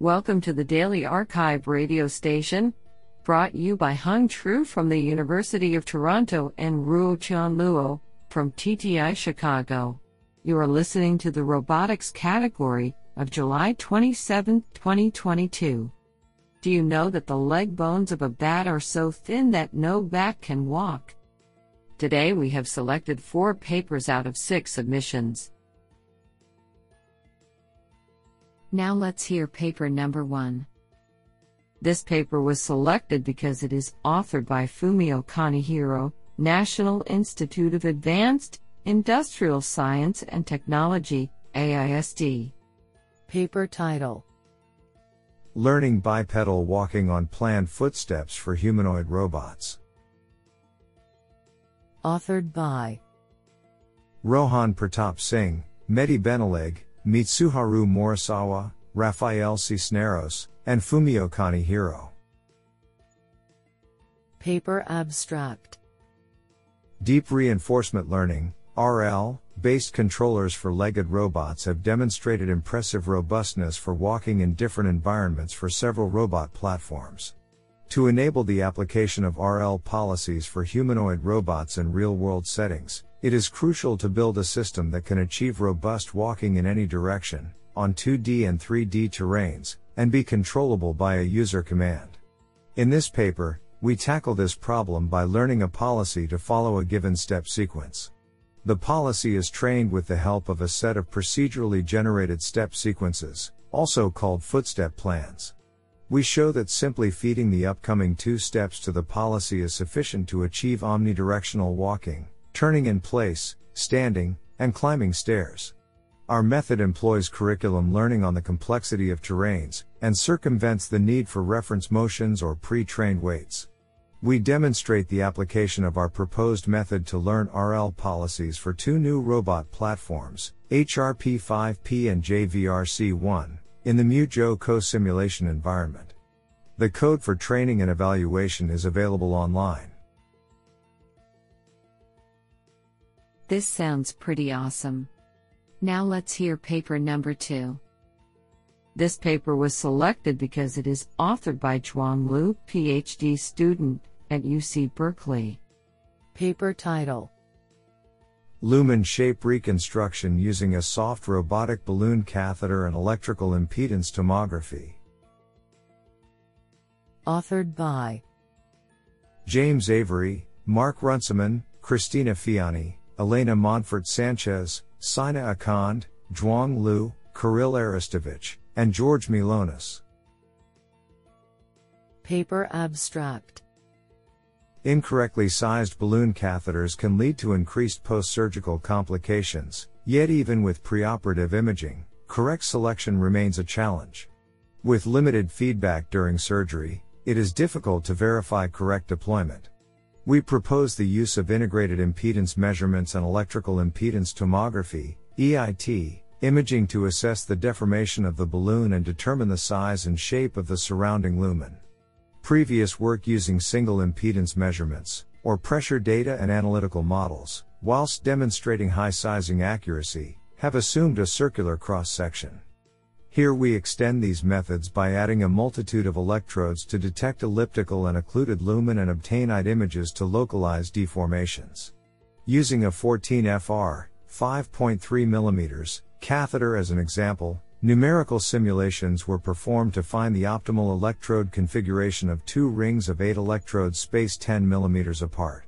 Welcome to the Daily arXiv radio station, brought you by Hung Tru from the University of Toronto and Ruo Chan Luo from TTI Chicago. You are listening to the robotics category of July 27, 2022. Do you know that the leg bones of a bat are so thin that no bat can walk? Today we have selected four papers out of six submissions. Now let's hear paper number one. This paper was selected because it is authored by Fumio Kanehiro, National Institute of Advanced Industrial Science and Technology, AIST. Paper title Learning Bipedal Walking on Planned Footsteps for Humanoid Robots. Authored by Rohan Pratap Singh, Mehdi Benallegue, Mitsuharu Morisawa, Rafael Cisneros, and Fumio Kanehiro. Paper Abstract Deep Reinforcement Learning, RL, based controllers for legged robots have demonstrated impressive robustness for walking in different environments for several robot platforms. To enable the application of RL policies for humanoid robots in real world settings, it is crucial to build a system that can achieve robust walking in any direction, on 2D and 3D terrains, and be controllable by a user command. In this paper, we tackle this problem by learning a policy to follow a given step sequence. The policy is trained with the help of a set of procedurally generated step sequences, also called footstep plans. We show that simply feeding the upcoming two steps to the policy is sufficient to achieve omnidirectional walking, turning in place, standing, and climbing stairs. Our method employs curriculum learning on the complexity of terrains, and circumvents the need for reference motions or pre-trained weights. We demonstrate the application of our proposed method to learn RL policies for two new robot platforms, HRP5P and JVRC1, in the MuJoCo simulation environment. The code for training and evaluation is available online. This sounds pretty awesome. Now let's hear paper number two. This paper was selected because it is authored by Zhuang Lu, PhD student at UC Berkeley. Paper title Lumen shape reconstruction using a soft robotic balloon catheter and electrical impedance tomography. Authored by James Avery, Mark Runciman, Christina Fiani, Elena Monfort Sanchez, Sina Akand, Zhuang Lu, Kirill Aristovich, and George Mylonas. Paper Abstract Incorrectly sized balloon catheters can lead to increased post surgical complications, yet, even with preoperative imaging, correct selection remains a challenge. With limited feedback during surgery, it is difficult to verify correct deployment. We propose the use of integrated impedance measurements and electrical impedance tomography, EIT, imaging to assess the deformation of the balloon and determine the size and shape of the surrounding lumen. Previous work using single impedance measurements, or pressure data and analytical models, whilst demonstrating high sizing accuracy, have assumed a circular cross section. Here we extend these methods by adding a multitude of electrodes to detect elliptical and occluded lumen and obtain images to localize deformations. Using a 14FR, 5.3 mm, catheter as an example, numerical simulations were performed to find the optimal electrode configuration of two rings of 8 electrodes spaced 10 mm apart.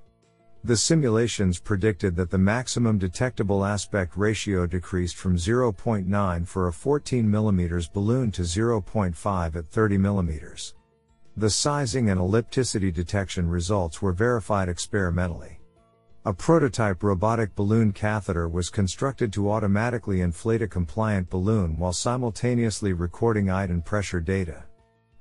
The simulations predicted that the maximum detectable aspect ratio decreased from 0.9 for a 14 mm balloon to 0.5 at 30 mm. The sizing and ellipticity detection results were verified experimentally. A prototype robotic balloon catheter was constructed to automatically inflate a compliant balloon while simultaneously recording and pressure data.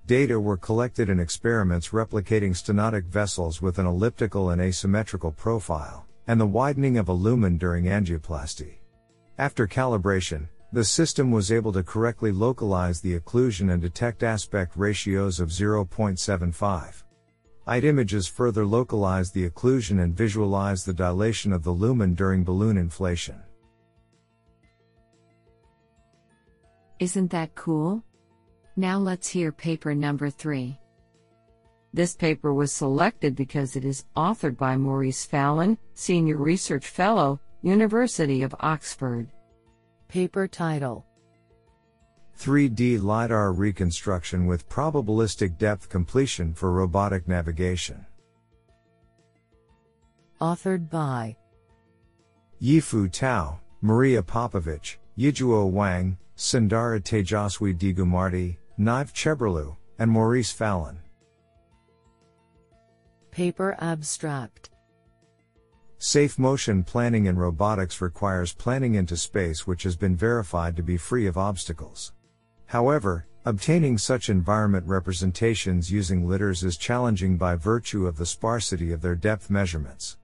Data were collected in experiments replicating stenotic vessels with an elliptical and asymmetrical profile, and the widening of a lumen during angioplasty. After calibration, the system was able to correctly localize the occlusion and detect aspect ratios of 0.75. EIT images further localize the occlusion and visualize the dilation of the lumen during balloon inflation. Isn't that cool? Now let's hear paper number 3. This paper was selected because it is authored by Maurice Fallon, Senior Research Fellow, University of Oxford. Paper title 3D LiDAR reconstruction with probabilistic depth completion for robotic navigation. Authored by Yifu Tao, Maria Popovich, Yiduo Wang, Sundara Tejaswi Digumarti, Nived Chebrolu, and Maurice Fallon. Paper Abstract Safe motion planning in robotics requires planning into space which has been verified to be free of obstacles. However, obtaining such environment representations using lidars is challenging by virtue of the sparsity of their depth measurements.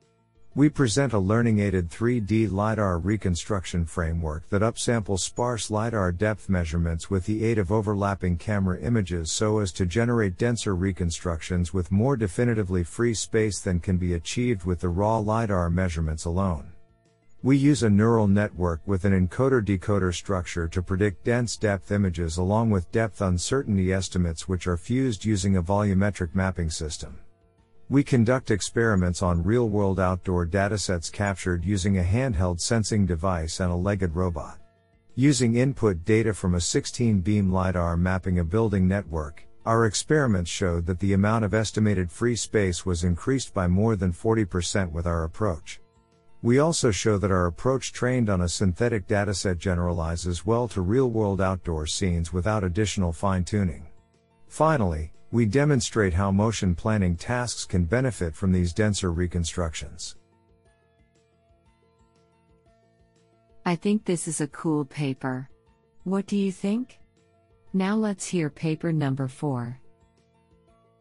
We present a learning aided 3D LiDAR reconstruction framework that upsamples sparse LiDAR depth measurements with the aid of overlapping camera images so as to generate denser reconstructions with more definitively free space than can be achieved with the raw LiDAR measurements alone. We use a neural network with an encoder decoder structure to predict dense depth images along with depth uncertainty estimates, which are fused using a volumetric mapping system. We conduct experiments on real world outdoor datasets captured using a handheld sensing device and a legged robot. Using input data from a 16 beam LiDAR mapping a building network, our experiments showed that the amount of estimated free space was increased by more than 40% with our approach. We also show that our approach trained on a synthetic dataset generalizes well to real world outdoor scenes without additional fine tuning. Finally, we demonstrate how motion planning tasks can benefit from these denser reconstructions. I think this is a cool paper. What do you think? Now let's hear paper number 4.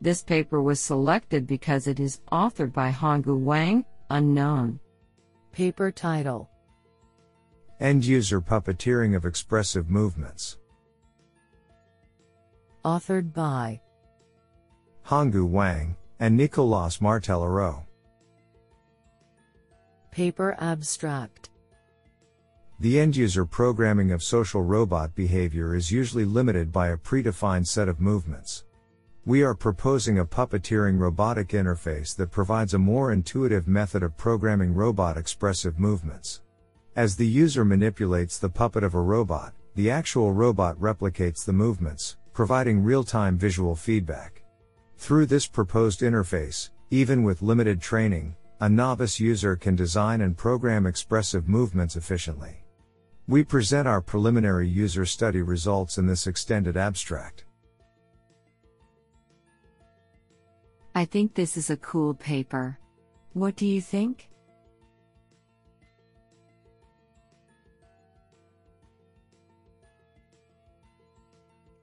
This paper was selected because it is authored by Honggu Wang, unknown. Paper title End user puppeteering of expressive movements. Authored by Honggu Wang, and Nicolas Martellereau. Paper Abstract The end user programming of social robot behavior is usually limited by a predefined set of movements. We are proposing a puppeteering robotic interface that provides a more intuitive method of programming robot expressive movements. As the user manipulates the puppet of a robot, the actual robot replicates the movements, providing real time visual feedback. Through this proposed interface, even with limited training, a novice user can design and program expressive movements efficiently. We present our preliminary user study results in this extended abstract. I think this is a cool paper. What do you think?